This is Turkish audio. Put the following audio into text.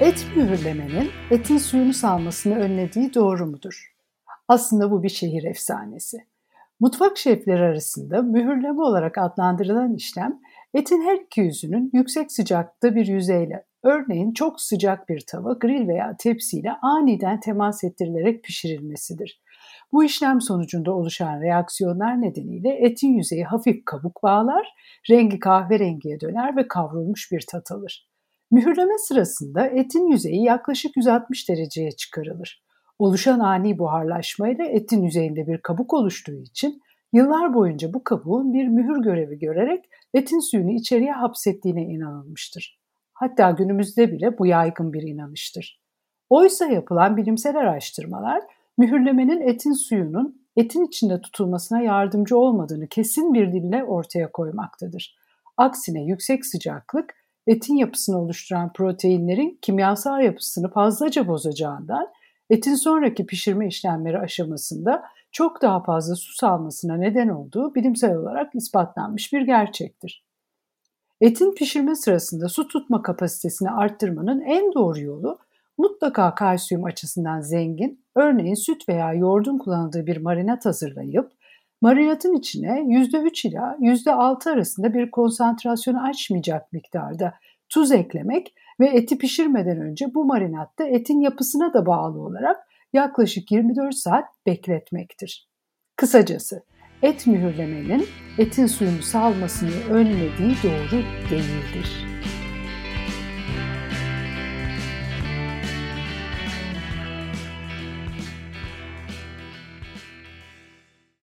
Et mühürlemenin etin suyunu salmasını önlediği doğru mudur? Aslında bu bir şehir efsanesi. Mutfak şefleri arasında mühürleme olarak adlandırılan işlem etin her iki yüzünün yüksek sıcaklıkta bir yüzeyle, örneğin çok sıcak bir tava, grill veya tepsiyle aniden temas ettirilerek pişirilmesidir. Bu işlem sonucunda oluşan reaksiyonlar nedeniyle etin yüzeyi hafif kabuk bağlar, rengi kahverengiye döner ve kavrulmuş bir tat alır. Mühürleme sırasında etin yüzeyi yaklaşık 160 dereceye çıkarılır. Oluşan ani buharlaşmayla etin yüzeyinde bir kabuk oluştuğu için yıllar boyunca bu kabuğun bir mühür görevi görerek etin suyunu içeriye hapsettiğine inanılmıştır. Hatta günümüzde bile bu yaygın bir inanıştır. Oysa yapılan bilimsel araştırmalar mühürlemenin etin suyunun etin içinde tutulmasına yardımcı olmadığını kesin bir dille ortaya koymaktadır. Aksine yüksek sıcaklık etin yapısını oluşturan proteinlerin kimyasal yapısını fazlaca bozacağından etin sonraki pişirme işlemleri aşamasında çok daha fazla su salmasına neden olduğu bilimsel olarak ispatlanmış bir gerçektir. Etin pişirme sırasında su tutma kapasitesini arttırmanın en doğru yolu mutlaka kalsiyum açısından zengin, örneğin süt veya yoğurdun kullanıldığı bir marinat hazırlayıp marinatın içine %3 ila %6 arasında bir konsantrasyonu aşmayacak miktarda tuz eklemek ve eti pişirmeden önce bu marinatta etin yapısına da bağlı olarak yaklaşık 24 saat bekletmektir. Kısacası et mühürlemenin etin suyunu salmasını önlediği doğru değildir.